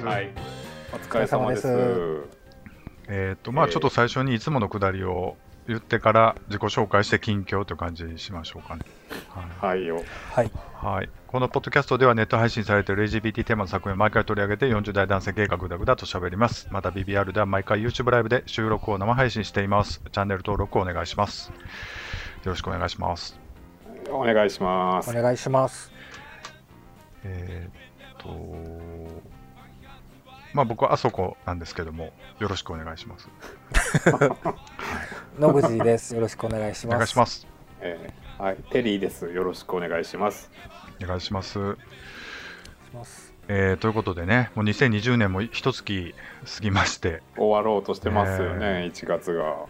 はい。お疲れ様です。えっ、と、まあ、ちょっと最初にいつものくだりを言ってから自己紹介して近況という感じにしましょうかね。はいはいよ。はい。はい、このポッドキャストではネット配信されている LGBT テーマの作品を毎回取り上げて40代男性系がぐだぐだと喋ります。また BBR では毎回 YouTube ライブで収録を生配信しています。チャンネル登録をお願いします。よろしくお願いします。お願いしますお。願いします。えーっと、まあ僕はあそこなんですけども、よろしくお願いします。野口です。よろしくお願いしおます。願いします。えーはい、テリーです。よろしくお願いします。お願いします。えーということでね、もう2020年も一月過ぎまして、終わろうとしてますよね、ね1月が。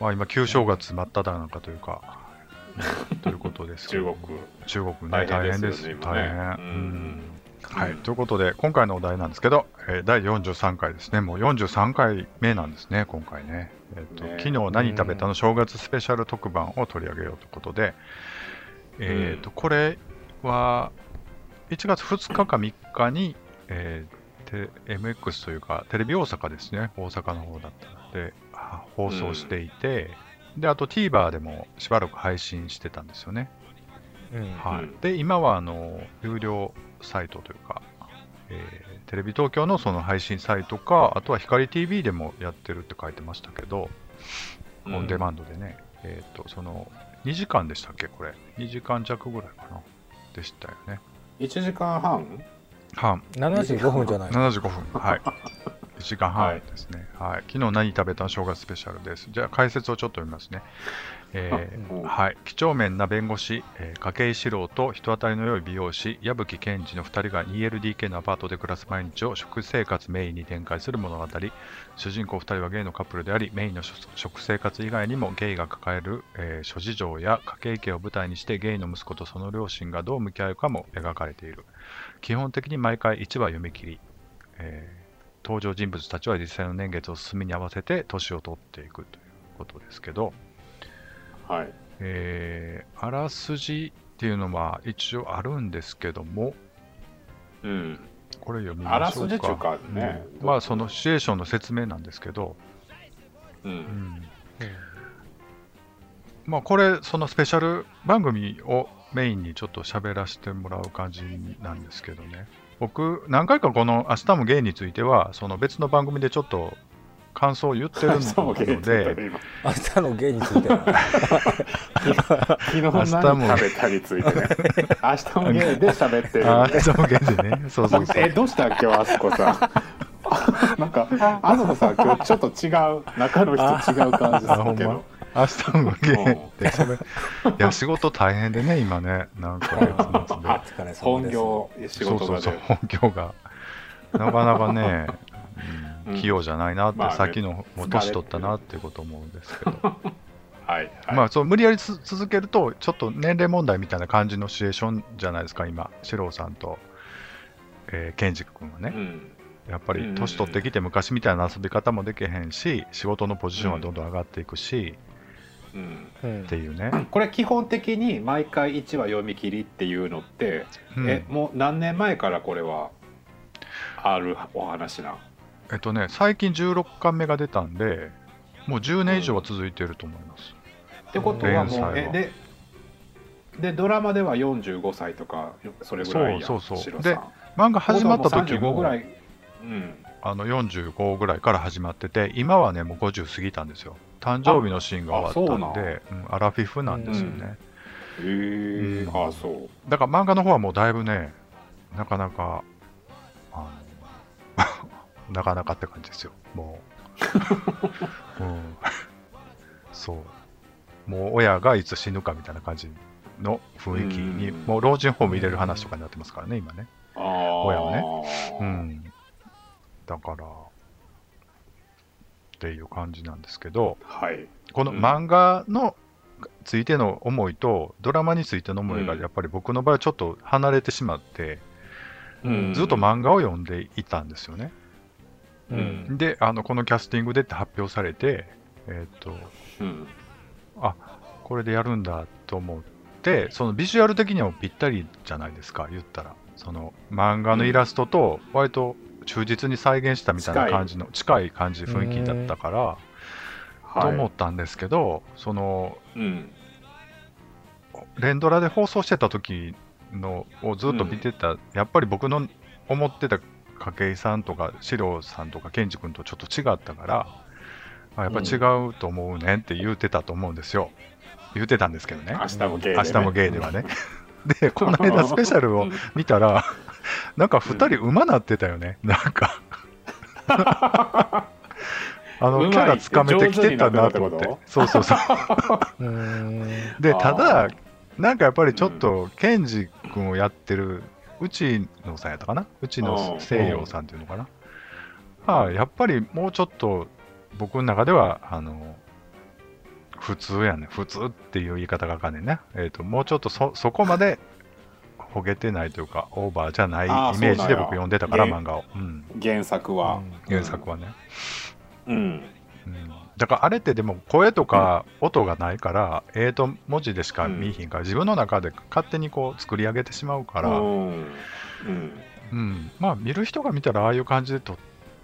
まあ、今、旧正月真っ只中というか、うんということですけ 中ど国。中国ね、大大変で変ですね大変。ううんんはい、ということで、今回のお題なんですけど、えー第43回ですね、もう43回目なんですね、今回ね。えーとね昨日何食べたの正月スペシャル特番を取り上げようということで、えーとこれは1月2日か3日に、えー、て MX というか、テレビ大阪ですね、大阪の方だったので、あ放送していて、で、あと TVer でもしばらく配信してたんですよね。うん。はい。うん。で今はあの有料サイトというか、えーテレビ東京のその配信サイトか、あとは光 TV でもやってるって書いてましたけど、オンデマンドでね、えっ、と、その2時間でしたっけ、これ、2時間弱ぐらいかな、でしたよね。1時間半？半、75分じゃない。75分、はい。1時間半ですね。はい。昨日何食べた？の正月スペシャルです。じゃあ解説をちょっと読みますね。えーうんはい、几帳面な弁護士、えー、筧史郎と人当たりの良い美容師、矢吹健二の2人が 2LDK のアパートで暮らす毎日を食生活メインに展開する物語。主人公2人はゲイのカップルであり、メインの食食生活以外にもゲイが抱える、えー諸事情や家計家を舞台にしてゲイの息子とその両親がどう向き合うかも描かれている。基本的に毎回1話読み切り、えー登場人物たちは実際の年月を進みに合わせて年を取っていくということですけど、はい。えーあらすじっていうのは一応あるんですけども、うん。これ読みあらましょうか。すじっていうかねうんまあそのシチュエーションの説明なんですけど、う。うんんまあこれそのスペシャル番組をメインにちょっと喋らせてもらう感じなんですけどね。僕何回かこの「明日もゲイ」についてはその別の番組でちょっと感想を言ってるので、明日の芸については。昨日何食べたについてね。明日もゲイで喋ってる。明日もゲイでね、そうそうそうえ、。どうした？今日あすこさん。なんか、あすこさん今日ちょっと違う、中の人違う感じすあほんま？るけど。明日もゲイってそれいや仕事大変でね今ねなんか本。業仕そうそう事がで。そう本業がなかなかね、うん、うん器用じゃないなって、まあね。さっきのもう年取ったなっていうこと思うんですけど、はい。はい。まあそう無理やりつ続けるとちょっと年齢問題みたいな感じのシチュエーションじゃないですか今。四郎さんと、えー、ケンジ君はね、うん。やっぱり年取ってきて昔みたいな遊び方もできへんし仕事のポジションはどんどん上がっていくし、うん。うんっていうね、これ基本的に毎回1話読み切りっていうのって、うん。えもう何年前からこれはあるお話なん？えっとね最近16巻目が出たんでもう10年以上は続いてると思います、ってことはもうえででドラマでは45歳とかそれぐらいそうそうそう。で漫画始まった時35もぐらい、うん、あの45ぐらいから始まってて今はねもう50過ぎたんですよ。誕生日のシーンが終わったんでうん。アラフィフなんですよね、へえうん。あそう。だから漫画の方はもうだいぶねなかなかあのなかなかって感じですよ。もう、うん、そう。もう親がいつ死ぬかみたいな感じの雰囲気に、うん。もう老人ホーム入れる話とかになってますからね今ね。親はね。うん。だからっていう感じなんですけどはい。このうん。漫画のついての思いとドラマについての思いがうん。やっぱり僕の場合ちょっと離れてしまって、うん。ずっと漫画を読んでいたんですよね。ううん。んであのこのキャスティングでって発表されて、えーっとうん。あこれでやるんだと思ってそのビジュアル的にはぴったりじゃないですか言ったら。その漫画のイラストと割と忠実に再現したみたいな感じの近い感じ雰囲気だったから、と思はったんですけどそのい。うん。連ドラで放送してた時のをずっと見てた、やっぱり僕の思ってた筧さんとか四郎さんとか健二君とちょっと違ったからあやっぱ違うと思うねんって言うてたと思うんですよ。言うてたんですけどね。明日もゲイ。明日もゲイではね。でこの間 スペシャルを見たらなんか2人馬なってたよね。なんか。あのキャラつかめてきてたなと思って。そうそうそう。でただなんかやっぱりちょっと、ケンジ君をやってる内野さんやったかな？内野西洋さんっていうのかな、まあやっぱりもうちょっと僕の中ではあの普通やね。普通っていう言い方があかんねんね、えー、ともうちょっとそそこまでほげてないというかオーバーじゃないイメージで僕読んでたからゲ漫画を、うん、原作は。原作はね、うん。うん、だからあれってでも声とか音がないから、えーと文字でしか見えひんから、自分の中で勝手にこう作り上げてしまうから、うん。うん。うん、まあ見る人が見たらああいう感じでと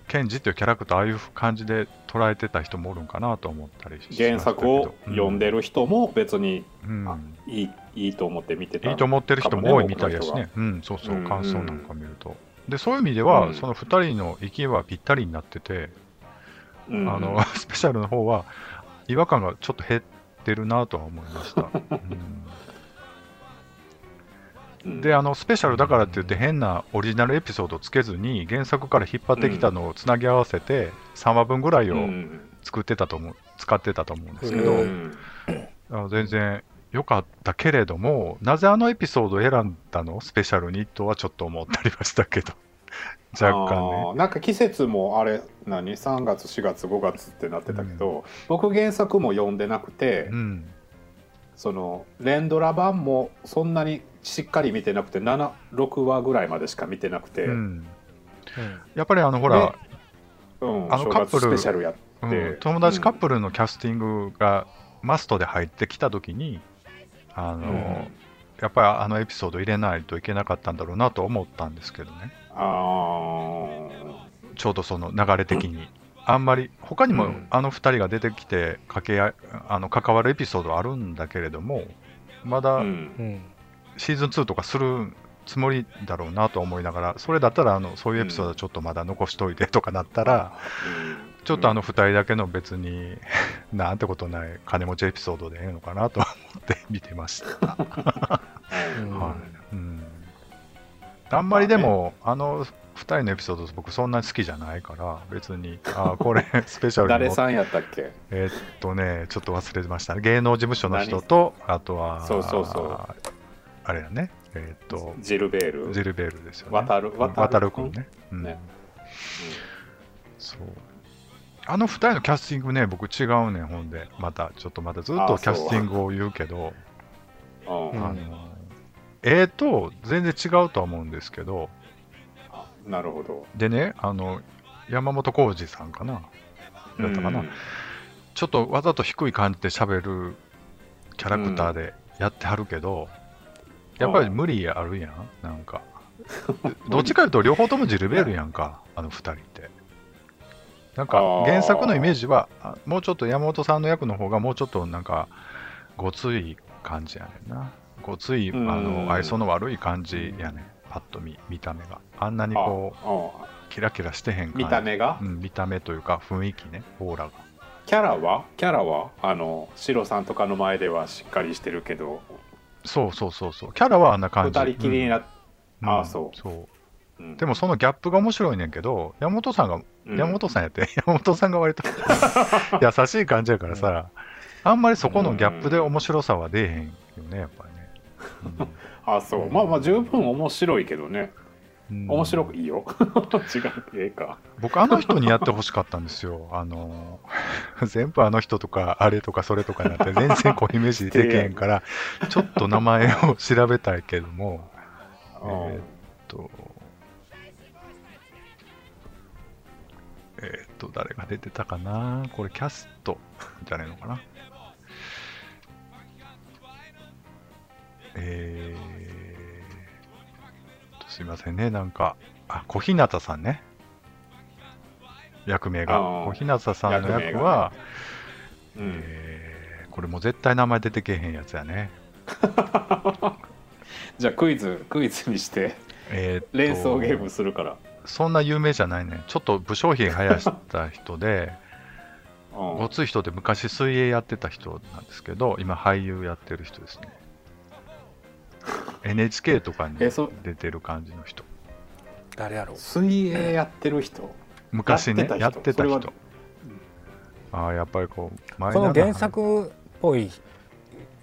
ケンジっていうキャラクターああいう感じで捉えてた人もおるんかなと思ったりし原作を読んでる人も別にうん。あいいいいと思って見てたいいと思ってる人も多いみたいやしかもね、うん、そうそう。うん感想なんか見ると、でそういう意味では、うん。その2人の息はぴったりになってて、うん。あの スペシャルの方は違和感がちょっと減ってるなとは思いました、うん。うんであのスペシャルだからって言って変なオリジナルエピソードをつけずに原作から引っ張ってきたのをつなぎ合わせて3話分ぐらいをうん。作ってたと思う使ってたと思うんですけど、うん。あの全然良かったけれどもなぜあのエピソードを選んだの？スペシャルにとはちょっと思ったりはしたけど 若干あねーなんか季節もあれ何？3月4月5月ってなってたけど、僕原作も読んでなくて、うん。その連ドラ版もそんなにしっかり見てなくて76話ぐらいまでしか見てなくて、うん。やっぱりあのほら、うんあのカップルスペシャルやって、うん友達カップルのキャスティングがマストで入ってきた時にあの、うん。やっぱりあのエピソード入れないといけなかったんだろうなと思ったんですけどね。あちょうどその流れ的に。あんまり他にもうん。あの2人が出てきて掛けあの関わるエピソードはあるんだけれどもまあ、だシーズン2とかするつもりだろうなと思いながらそれだったらあのそういうエピソードはちょっとまだ残しといてとかなったら、ちょっとあの2人だけの別に なんてことない金持ちエピソードでええのかなと思って見てました。う んはい。うん、あんまりでも、あの2人のエピソード僕そんなに好きじゃないから別にあ これスペシャルに誰さんやったっけ？えーっとねちょっと忘れてました。ね芸能事務所の人とあとはそうそうそう。あれやね。えーっとジルベール？ジルベールですよね。渡る渡る？君ね,、うん。ね。そう。あの2人のキャスティングね僕違うねんほんで。またちょっとまたずっとあキャスティングを言うけど。うんうん。あのえーと全然違うとは思うんですけど。なるほど。でねあの山本浩二さんかな。だったかな、うんちょっとわざと低い感じで喋るキャラクターでやってはるけど、やっぱり無理あるやん。なんか。どっちかいうと両方ともジルベールやんか。あの2人って。なんか原作のイメージはあもうちょっと山本さんの役の方がもうちょっとなんかごつい感じやねんなごついあうん。の愛想の悪い感じやね。ん。パッと見見た目が。あんなにこうキラキラしてへん感じ。見た目が、うん、見た目というか雰囲気ね。オーラが。キャラは？キャラは？あのシロさんとかの前ではしっかりしてるけど。そうそうそうそう。キャラはあんな感じ。二人きりになっうん。ああそう。そう。うん。でもそのギャップが面白いねんけど山本さんが、うん。山本さんやって 山本さんが割と 優しい感じやからさ、あんまりそこのギャップで面白さは出えへんよねやっぱり。ね、あそう。まあまあ十分面白いけどね。うん。面白くいいよ。違う。ええか。僕あの人にやってほしかったんですよ。あの 全部あの人とかあれとかそれとかになって全然こうイメージできへんからちょっと名前を調べたいけども。えーっと、えーっと、誰が出てたかな？これキャストじゃないのかな？えーすいませんね、なんか、あ、小日向さんね。役名が。小日向さんの役は、うん。えーこれもう絶対名前出てけへんやつやね。じゃあクイズクイズにしてえー連想ゲームするから、そんな有名じゃないね。ちょっと武将髭生やした人で うん。ごつい人で昔水泳やってた人なんですけど今俳優やってる人ですね NHK とかに出てる感じの人。誰やろう？水泳やってる人。昔ねややってた人。た人ああやっぱりこう前この長原作っぽい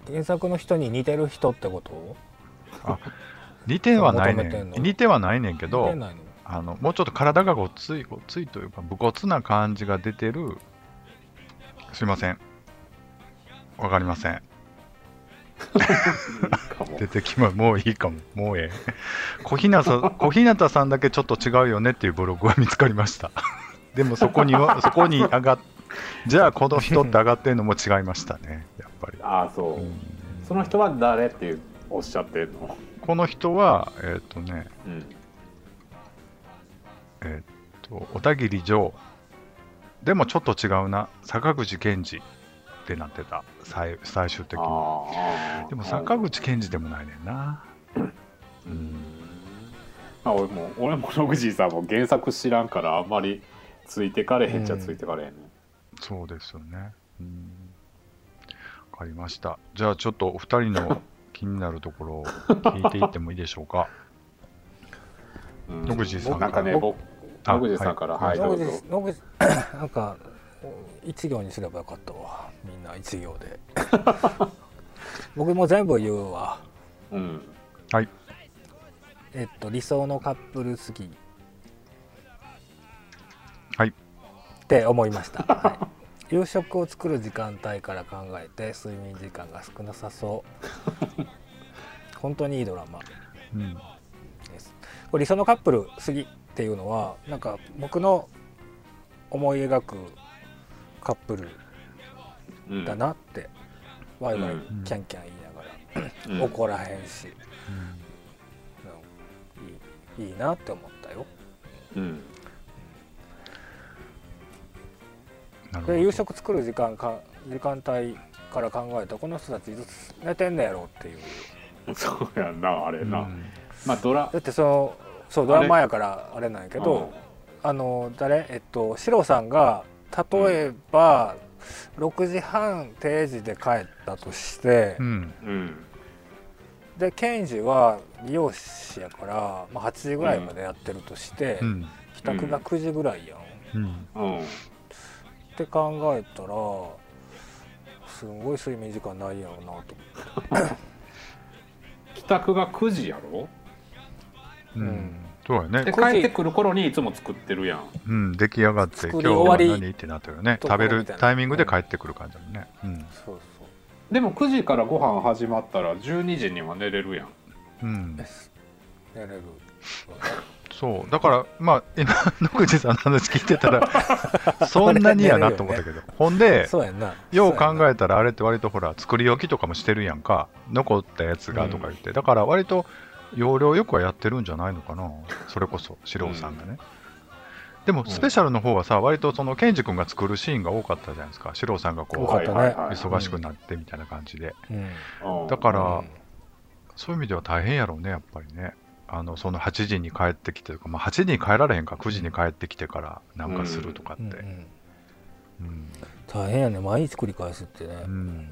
原作の人に似てる人ってこと？似てはないねん。似てはないねんけ似どあのもうちょっと体がごっついごっついというか武骨な感じが出てる。すいません。わかりません 出てきまもういいかも。もうええ。小日向さん小日向さんだけちょっと違うよねっていうブログが見つかりました。でもそこにはそこに上がっじゃあこの人って上がってるのも違いましたね。やっぱり、ああそう、うん。その人は誰っていうおっしゃってんの、この人はえっ、とね。うん、えっ、と小田切城。でもちょっと違うな。坂口健二ってなってた。最最終的に。でも坂口健二でもないねんな。うん。まあ俺も俺も野口さんも原作知らんからあんまりついてかれへんじゃついてかれへんね、そうですよね。うん。わかりました。じゃあちょっとお二人の 気になるところを聞いていってもいいでしょうか。うん。野口さんなんかね僕あ野口さんから。ははいい、ど野うぞ。口野口 なんか一行にすればよかったわ。みんな一行で。僕も全部言うわ。うん。はい。えっと理想のカップル好き。はい。って思いました、はい、夕食を作る時間帯から考えて睡眠時間が少なさそう。本当にいいドラマ。うん。です。これ理想のカップル好きっていうのはなんか僕の思い描くカップルうん。だなって、ワイワイうん。キャンキャン言いながら、うん。怒らへんし、うん。いいいいなって思ったよ。うん。で夕食作る時間か時間帯から考えたらこの人たちいつ寝てんねやろっていう。そうやんなあれな、うん。まあドラ。だってそのそうドラマやからあれなんやけどあの誰？えっとシロさんが例えば、6時半定時で帰ったとして、うん。うんでケンジは美容師やから、まあ、8時ぐらいまでやってるとして、うん。帰宅が9時ぐらいやん、うん。うんって考えたらすんごい睡眠時間ないやろうなと思って帰宅が9時やろ？うん。うんそうやねで。9時帰ってくる頃にいつも作ってるやんうん。出来上がって、作今日は何ってなってるよね。食べるタイミングで帰ってくる感じだもんね。うん。そうそうでも9時からご飯始まったら12時には寝れるやんうん。です寝れるそう。だから、まあ、今、野口さんの話聞いてたら、そんなにやなと思ったけど。ほんで、そうやんなよう考ええたらあれって割とほら作り置きとかもしてるやんか残ったやつがとか言って、だから割と容量よくはやってるんじゃないのかな。それこそ四郎さんがね、でもスペシャルの方はさ割とそのケンジ君が作るシーンが多かったじゃないですか。四郎さんが多こう忙しくなってみたいな感じで、うん。だから、うん。そういう意味では大変やろうねやっぱりね。あのその8時に帰ってきてとか、まあ、8時に帰られへんか9時に帰ってきてからなんかするとかって、うん。うんうん。大変やね。毎日繰り返すってね、うん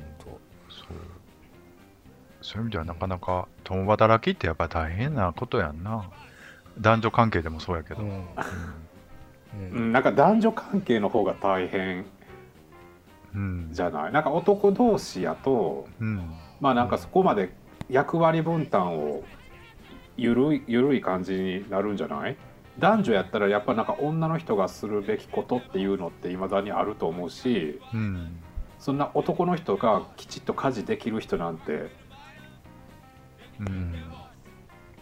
そういう意味ではなかなか共働きってやっぱり大変なことやんな。男女関係でもそうやけど、うん。うん。ううん。んなんか男女関係の方が大変うん。じゃない？なんか男同士やとうん。まあなんかそこまで役割分担をゆるいゆるい感じになるんじゃない？男女やったらやっぱなんか女の人がするべきことっていうのっていまだにあると思うしうん。そんな男の人がきちっと家事できる人なんてうん。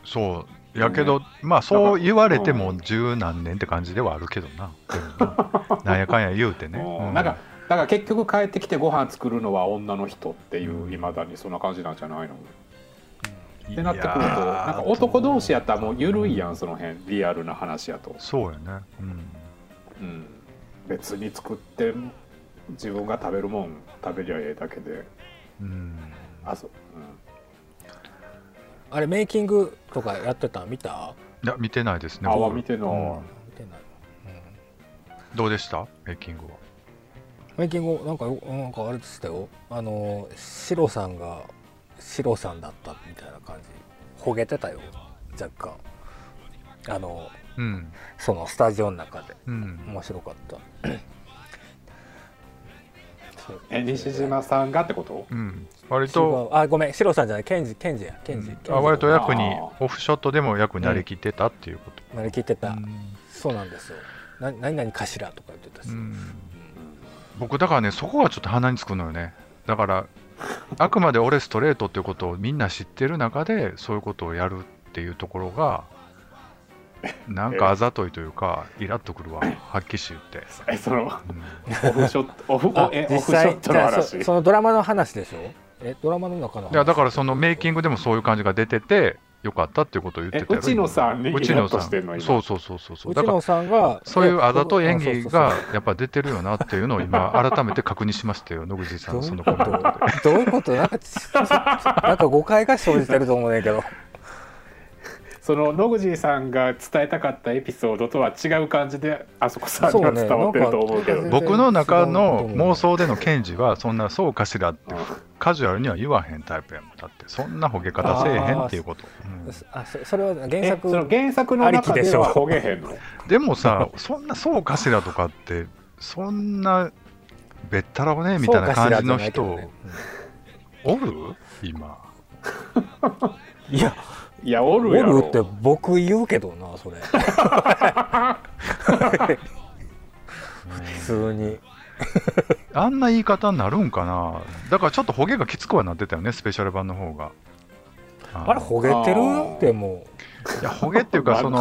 そう。やけど、まあそう言われても十何年って感じではあるけどな。ななんやかんや言うてね、うん。うなんかだから結局帰ってきてご飯作るのは女の人っていううん。いまだにそんな感じなんじゃないの？いってなってくるとなんか男同士やったらもうゆるいやんその辺リアルな話やと。そうやね。うん。うん。別に作って自分が食べるもん食べりゃええだけで。うん。あそう、あれメイキングとかやってたん見た？いや見てないですね。あ僕見てんのうん。見てない、どうでした？メイキングは。メイキングなんかよなんかあれでしたよ。あのシロさんがシロさんだったみたいな感じ。ほげてたよ。若干。あのうん。そのスタジオの中で。うん。面白かったえ西島さんがってこと？うん。割違とうあごめん。シロさんじゃない。ケンジケンジやケンジ、うん。ケンジあ割と役にオフショットでも役になりきってたっていうこと。なりきってた、うん。そうなんですよ。な何々かしらとか言ってたし、うん。僕だからねそこがちょっと鼻につくのよね。だからあくまで俺ストレートっていうことをみんな知ってる中でそういうことをやるっていうところが なんかあざといというかイラっとくるわ。はっきり言って、えそのうん。オフショット オフオ実フショットの話。そのドラマの話でしょ？えドラマの中の話。いやだからそのメイキングでもそういう感じが出ててよかったっていうことを言ってたよえ内野さんにイラッとしてんの今。そうそうそうそうそう。だからさんがそういうあざとい演え技そうそうがやっぱ出てるよなっていうのを今改めて確認しましたよ野口さんそうのそのコメントで。どういうこと？なんかちなんか誤解が生じてると思うねんけどその野口さんが伝えたかったエピソードとは違う感じであそこさんには伝わってると思うけど。ね。僕の中の妄想での検事はそんなそうかしらってカジュアルには言わへんタイプやもん。だってそんなほげ方せえへんっていうこと、うんあそそれは原え作その原作の中ではほげへんの？でもさそんなそうかしらとかってそんなべったらぼねみたいな感じの人、ね。おる？今。うんいやいやおおるやろ。るって僕言うけどなそれ。普通に。あんな言い方になるんかな。だからちょっとほげがきつくはなってたよねスペシャル版の方が。あれほげてる？あーでも。いやほげっていうか その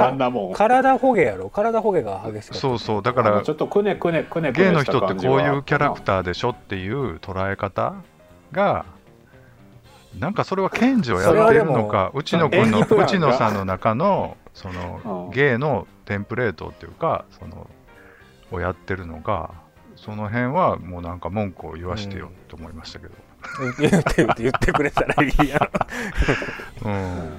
体ほげやろ？体ほげが激しかった。そうそう。だからちょっとくねくねくねくねゲイの人ってこういうキャラクーターでしょっていう捉え方がなんかそれは検事をやっているのか内野君の演技プランが。内野さんの中のそのうんゲイのテンプレートっていうかそのをやってるのかその辺はもうなんか文句を言わしてよと思いましたけど、言って言ってくれたらいいやん。うん。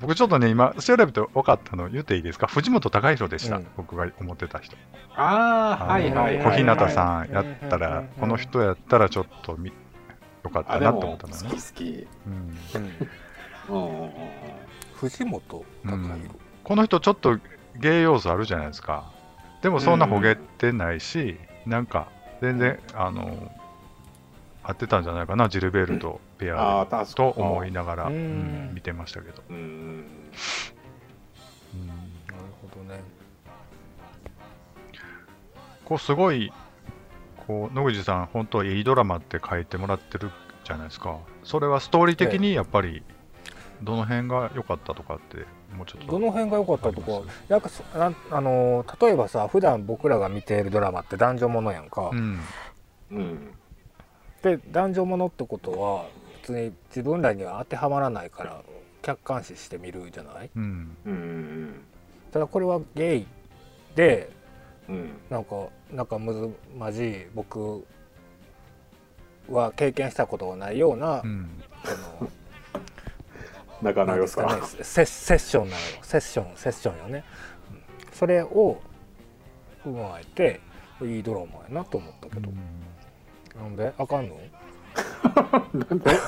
僕ちょっとね今調べて分かったの言っていいですか？藤本隆弘でした、うん。僕が思ってた人。ああはいはいはい、小日はい、向さんやったらこの人やったらちょっとみよかったなと思あでも好ったのねき好き。うん。うん。うん。うんうん藤本隆弘。この人ちょっとゲイ要素あるじゃないですか。でもそんなほげてないし、なんか全然あの合ってたんじゃないかな。ジルベールとペアと思いながら、うん。うん見てましたけど、うん。うん。なるほどね。こうすごいこう野口さん本当いいドラマって書いてもらってるじゃないですか。それはストーリー的にやっぱりどの辺が良かったとかってもうちょっと。どの辺が良かったとか。なんかあのー例えばさ普段僕らが見ているドラマって男女ものやんか、うん。うん。で男女ものってことは別に自分らには当てはまらないから客観視してみるじゃない？うんうんうん。ただこれはゲイでうん。なんかなんかむずまじい僕は経験したことがないような、うん。その仲の良か。ねセセッションなのよ。セッションセッションよね、うんそれを踏まえていいドラマやなと思ったけど、なんで？あかんの？なんでえ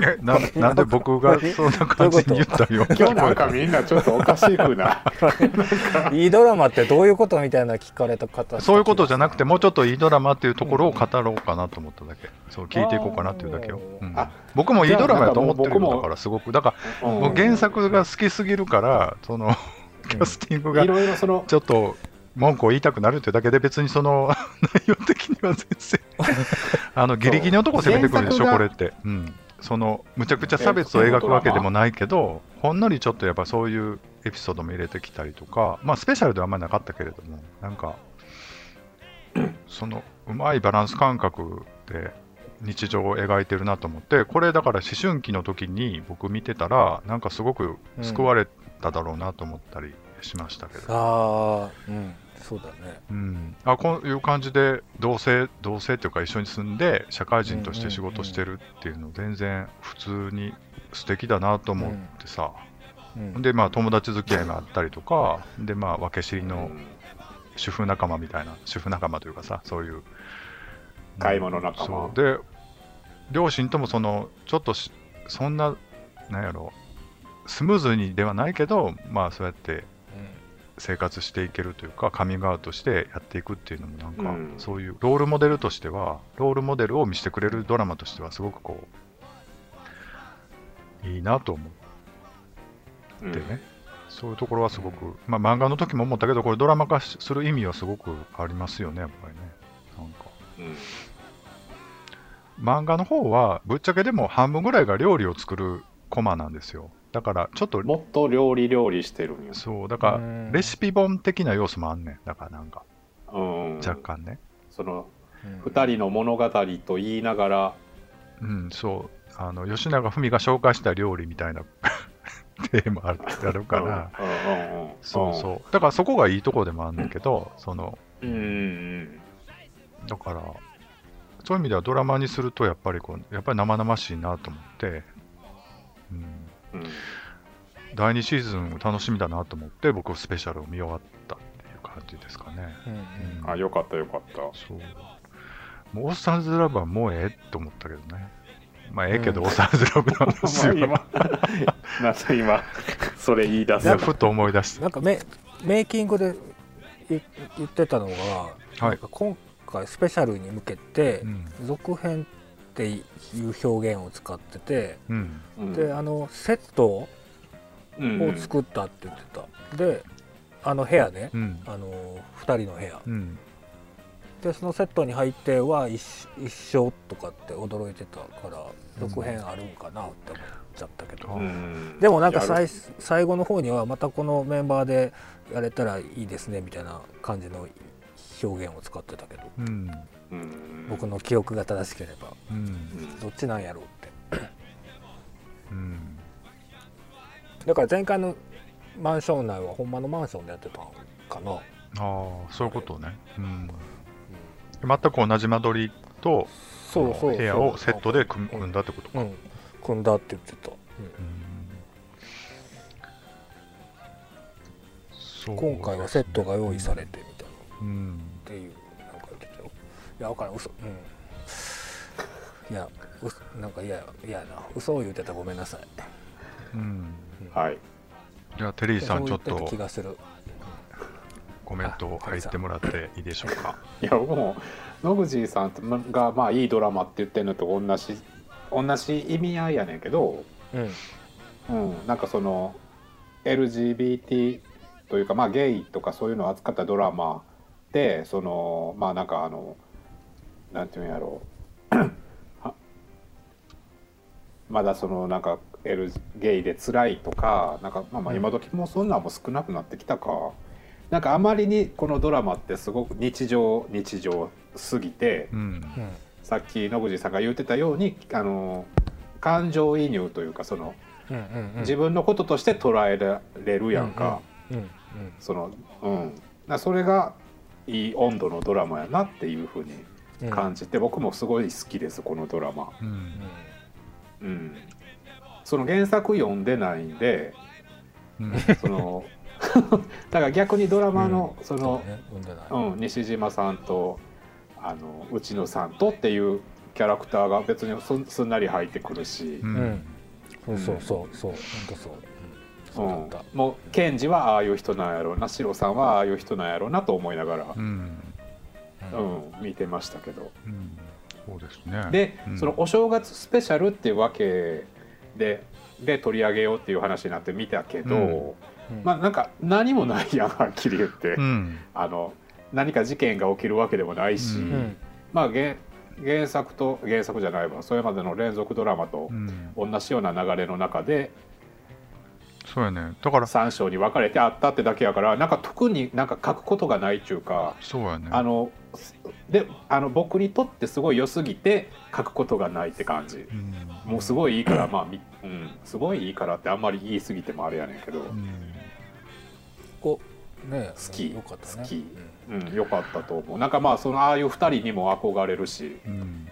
ななんで僕がそんな感じに言ったよ。うに今日なんかみんなちょっとおかしい風な。いいドラマってどういうことみたいな聞か。れた方そういうことじゃなくてもうちょっといいドラマっていうところを語ろうかなと思っただけ。そう聞いていこうかなっていうだけ。よ、うん。あ僕もいいドラマやと思ってるんだからすごくだから原作が好きすぎるからそのキャスティングがいろいろそのちょっと文句を言いたくなるっていうだけで別にその 内容的には全然あのギリギリのとこ攻めてくるでしょこれって、うん、そのむちゃくちゃ差別を描くわけでもないけどほんのりちょっとやっぱそういうエピソードも入れてきたりとかまあスペシャルではあんまりなかったけれどもなんかそのうまいバランス感覚で日常を描いてるなと思ってこれだから思春期の時に僕見てたらなんかすごく救われただろうなと思ったりしましたけど、ああうん。そうだね。うん、あこういう感じで同性同性っていうか一緒に住んで社会人として仕事してるっていうの全然普通に素敵だなと思ってさ、うん。でまあ友達付き合いもあったりとかでまあ分け知りの主婦仲間みたいな主婦仲間というかさそういう買い物仲間。そう。で両親ともそのちょっとしそんななんやろスムーズにではないけどまあそうやって生活していけるというかカミングアウトしてやっていくっていうのもなんか、うん。そういうロールモデルとしてはロールモデルを見せてくれるドラマとしてはすごくこういいなと思うんってね、そういうところはすごく、まあ漫画の時も思ったけどこれドラマ化しする意味はすごくありますよねやっぱりね。なんか。うん。漫画の方はぶっちゃけでも半分ぐらいが料理を作るコマなんですよだからちょっともっと料理料理してるんよ、そうだからうん。レシピ本的な要素もあんねん。だからなんか。うん、若干ね。そのうん。2人の物語と言いながら。うん、そう。あの吉永文が紹介した料理みたいな テーマあるあるから、うんうんうんそうそう。だからそこがいいとこでもあんねんけど、そのうんうんだからそういう意味ではドラマにするとやっぱりこうやっぱり生々しいなと思って、うん、うん第2シーズン楽しみだなと思って僕スペシャルを見終わったっていう感じですかね、うんうん。あよかったよかった。そう。もうオーサンズラブはもうええと思ったけどね。まあええけど、うん。オーサンズラブなんですよ。まあ今なんか今それ言い出す。ふと思い出してなんかメメイキングで言言ってたのが、はい。なんか今回スペシャルに向けてうん。続編っていう表現を使ってて、うん。うん。であのセットをうん。作ったって言ってた、であの部屋ね、うん。あの2人の部屋。うん。でそのセットに入っては一一緒とかって驚いてたから続編あるんかなって思っちゃったけど、うん。でもなんかや最最後の方にはまたこのメンバーでやれたらいいですねみたいな感じの表現を使ってたけど。うん僕の記憶が正しければうん。うんどっちなんやろうって。うん。だから前回のマンション内はほんまのマンションでやってたんかな、ああそういうことね。うん。全く同じ間取りとそうそう部屋をセットで組組んだってことか、うん。組んだって言ってた、うん。今回はセットが用意されてみたいな。うんや分からん。嘘。うん。いやうなんか嫌や嫌やな。嘘を言ってたらごめんなさい。うん。はい。じゃあテリーさんちょっそう言ってたと気がする。コメントを入ってもらって いいでしょうか？いやもう野口さんがまあいいドラマって言ってるのと同じ同じ意味合いやねんけど、うん。うん、なんかその LGBT というかまあゲイとかそういうのを扱ったドラマでそのまあなんかあのなんていうんやろう。はまだそのなんか L ゲイで辛いとかなんかまあまあ今時もそんなんも少なくなってきたか、なんかあまりにこのドラマってすごく日常日常すぎて、うん。うんさっき野口さんが言ってたようにあの感情移入というかそのうんうんうん。自分のこととして捉えられるやんか、うんうんそのうん。だそれがいい温度のドラマやなっていうふうにうん感じ。て、僕もすごい好きですこのドラマ、うん。うん、その原作読んでないんでうん。その だから逆にドラマのその、そうん西島さんとあの内野さんとっていうキャラクターが別にすんすんなり入ってくるし。う、うん。そうそうそう。そう。本当そう。うん。そうだうんった、もうケンジはああいう人なんやろうな。シロさんはああいう人なんやろうなと思いながら、うんうん。見てましたけど。うんそうですね。で、うん。そのお正月スペシャルっていうわけでで取り上げようっていう話になって見たけど、うん。うん。まあなんか何もないやんはっきり言って、うん。あの何か事件が起きるわけでもないし、うん。うん。まあ原原作と原作じゃないわそれまでの連続ドラマとうん。同じような流れの中でそうやね。だから3章に分かれてあったってだけやからなんか特になんか書くことがないっていうかそうやね。あのであの僕にとってすごい良すぎて書くことがないって感じ。うん。もうすごいいいからまあみ、うん、すごいいいからってあんまり言い過ぎてもあれやねんけど、うん。こうね好き。よかったね。好き。うん、よかったと思う。なんかまあそのああいう2人にも憧れるし。うん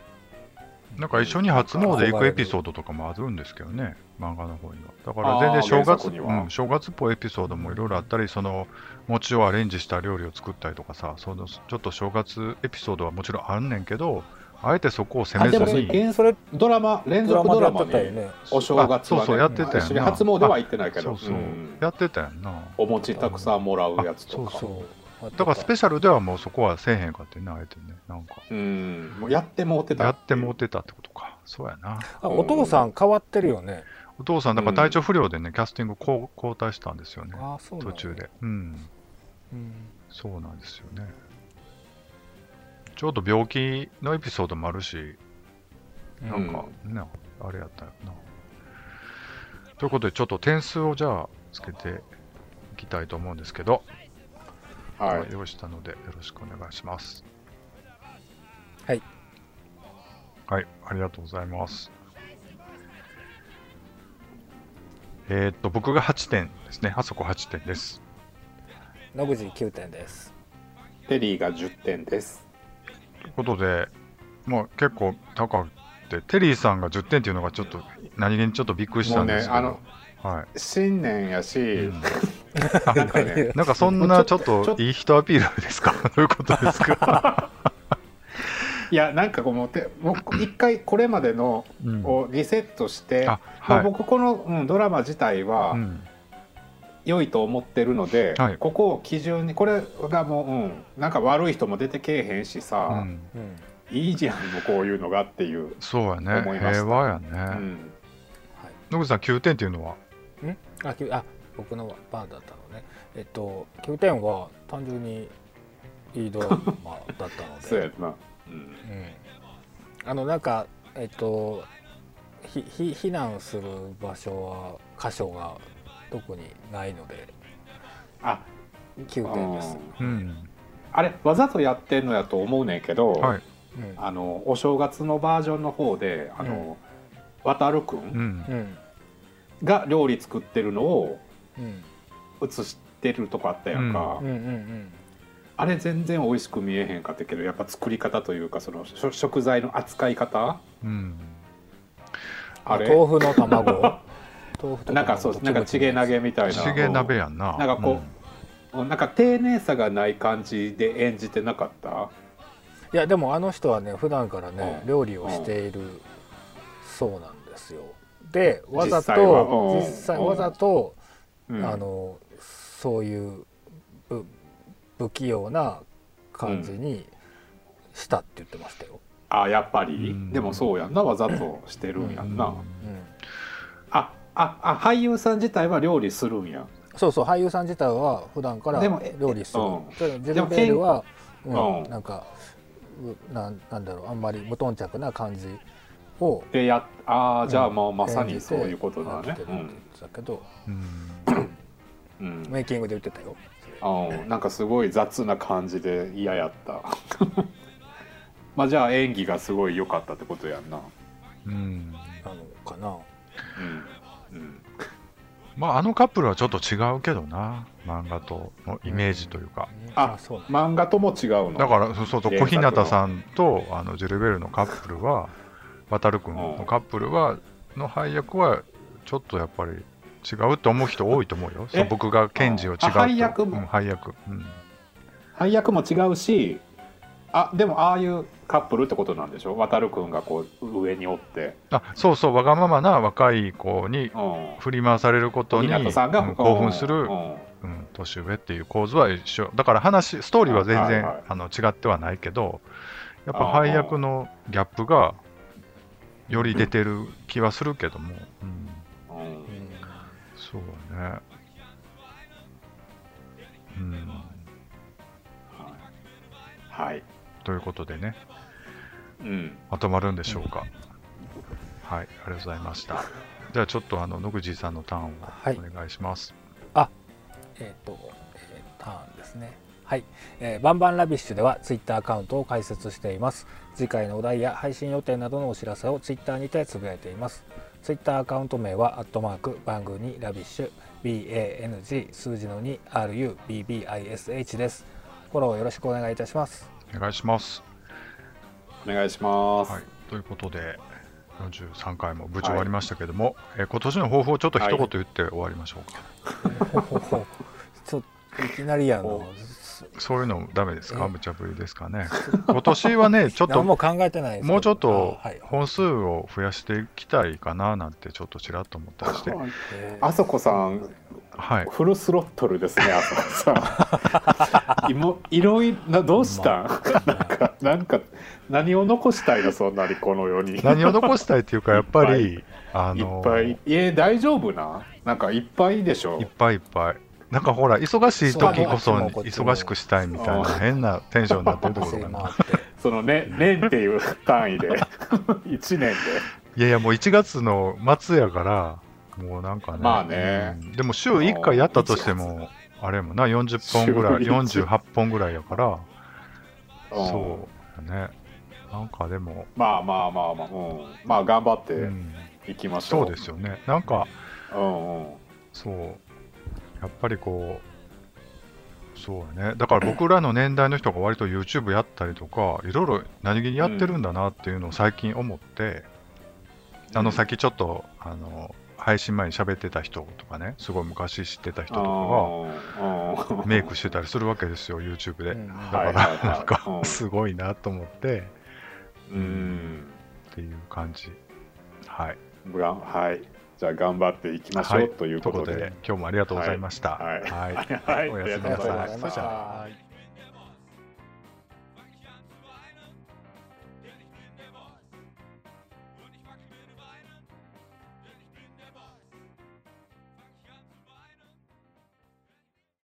なんか一緒に初詣行くエピソードとかもあるんですけどね、漫画の方には。だから全然正月、作には。うん、正月っぽいエピソードもいろいろあったり、その餅をアレンジした料理を作ったりとかさ、そのちょっと正月エピソードはもちろんあんねんけど、あえてそこを攻めずあでもそれドラマ連続ドラマにってたよね。お正月は、ね、あそうそうやってたやんな初詣は行ってないけど。そうそう、ん。やってたやんな。お餅たくさんもらうやつとか。あそうそうだからスペシャルではもうそこはせえへんかってね、あえてね、なんか。うんもうやってもうてたやってもうてたってことか。そうやな。あお父さん変わってるよねお父さん、だから体調不良でね、キャスティングこう交代したんですよね。ああそうなんだ途中で。うん。うんそうなんですよね。ちょうど病気のエピソードもあるし、なんか、ね、あれやったよな。ということで、ちょっと点数をじゃあつけていきたいと思うんですけど、はい用意したのでよろしくお願いします。はい。はい、ありがとうございます。えーっと、僕が8点ですね。あそこ8点です。野口9点ですテリーが10点ですということで、まあ結構高くて、テリーさんが10点っていうのがちょっと何気にちょっどびっくりしたんですけど、もうねはい。新年やし、うんなんかね。なんかそんなちょっといい人アピールですか？どういうことですか、いやなんかこうもうてもう一回これまでのうん。をリセットして、あ、まあはい。僕この、うん、ドラマ自体はうん。良いと思ってるので、はい。ここを基準にこれがもう、うん、なんか悪い人も出てけえへんしさ、うん。うん。いいじゃんもうこういうのがっていう、そうやね。思いました。平和やうね。ん、野口さん9点っていうのは？あきゅあ僕のバーだったのね。えっと9点は単純にいいドラマだったので、そうやな、うん。うん、あのなんかえっとひひ避難する場所は箇所が特にないので。あ。9点です、うん。あれわざとやってんのやと思うねんけど、はい。うん。あのお正月のバージョンの方であの、渡るくうん。う。ん。が料理作ってるのをうん映してるとこあったやんか、うん。うんうんあれ全然美味しく見えへんかったけどやっぱ作り方というかその食材の扱い方？うん。あれ？豆腐の卵？豆腐となんかそうなんかチゲ投げみたいな。チゲ鍋やんな。なんかこなんか丁寧さがない感じで演じてなかった？いやでもあの人はね普段からねうん。料理をしているそうなんですよ。でわざ実際は。うん。と実際わざとうん。あのそういう不不器用な感じにしたって言ってましたよ、あやっぱり、うん。でもそうやんなわざとしてるんやんな、うん。うんあああ俳優さん自体は料理するんや。そうそう俳優さん自体は普段からでもえ料理する。うん。でジェルベールは、ううん。ん、なんかうなんなんだろうあんまり無頓着な感じをでやああじゃあうんもうまさにそういうことだね。やってるって言ってたけど、うん。うん、うんメイキングで言ってたよ。うんなんかすごい雑な感じで嫌やった。まあじゃあ演技がすごい良かったってことやんな。うん。なのかな。うん、うん、まあ、あのカップルはちょっと違うけどな。漫画とのイメージというか。あそう。漫画とも違うの？だから、そうそう小日向さんとあのジェルベルのカップルは、渡るくんのカップルは、の配役は、ちょっとやっぱり違うって思う人多いと思うよ。そう僕がケンジを違うと。あ配役も？うん配役。うん。配役も違うしあでもああいうカップルってことなんでしょ？渡るくんがこう上におって、あ、そうそう、わがままな若い子にうん、振り回されることに、小日向さんが、うん興奮する、うん。うん、年上っていう構図は一緒。だから話ストーリーは全然、はいはいあの違ってはないけどやっぱ配役のギャップがより出てる気はするけども、うんそうね。うん。はい、ということでね。うん、まとまるんでしょうか、はいありがとうございました。ではちょっとあの野口さんのターンをはい。お願いします、えっ、と、えーターンですね。はい、えーバンバンラビッシュではツイッターアカウントを開設しています。次回のお題や配信予定などのお知らせをツイッターにてつぶやいています。ツイッターアカウント名はアットマークバンバンラビッシュ BANG 数字の 2RUBBISH です。フォローよろしくお願いいたします。お願いします。お願いします、はい、ということで、43回も無事終わりましたけども、えー今年の抱負をちょっと一言言って終わりましょうか。ほほほちょっといきなりやのおそういうのダメですか？え？無茶ぶりですかね？今年はね、ちょっと何も考えてないもうちょっと本数を増やしていきたいかななんてちょっとちらっと思ったりして、えーあそこさんはい。フルスロットルですねあそこさん。いもいろいろなどうした？ん、なんかなんか何を残したいの？そんなにこの世に。何を残したいっていうか、やっぱり、あい。のっぱい。え大丈夫な？なんかいっぱいでしょ？いっぱいいっぱい。なんかほら、忙しい時こそ忙しくしたいみたいなあ変なテンションになってるところかな。そのね年っていう単位で。1年で。いやいや、もう1月の末やから、もうなんかね。まあね。うん。でも週1回やったとしても、あれもな、40本ぐらい、週一。48本ぐらいやから、うん。そうだね。なんかでも、まあまあまあまあ、うん、まあ頑張ってうん、いきましょう、そうですよね。なんか、うんうん。そう、やっぱりこう、そうやね。だから僕らの年代の人が割と YouTube やったりとか、いろいろ何気にやってるんだなっていうのを最近思って、あの、さっきちょっと、あの、配信前に喋ってた人とかね、すごい昔知ってた人とかが、がメイクしてたりするわけですよ、YouTube で。うんだから、なんかう、んすごいなと思って、うんっていう感じ。はい。がはいじゃあ頑張っていきましょう、はい。ということとで、今日もありがとうございました。はい。はい。はい。はい。おやすみなさい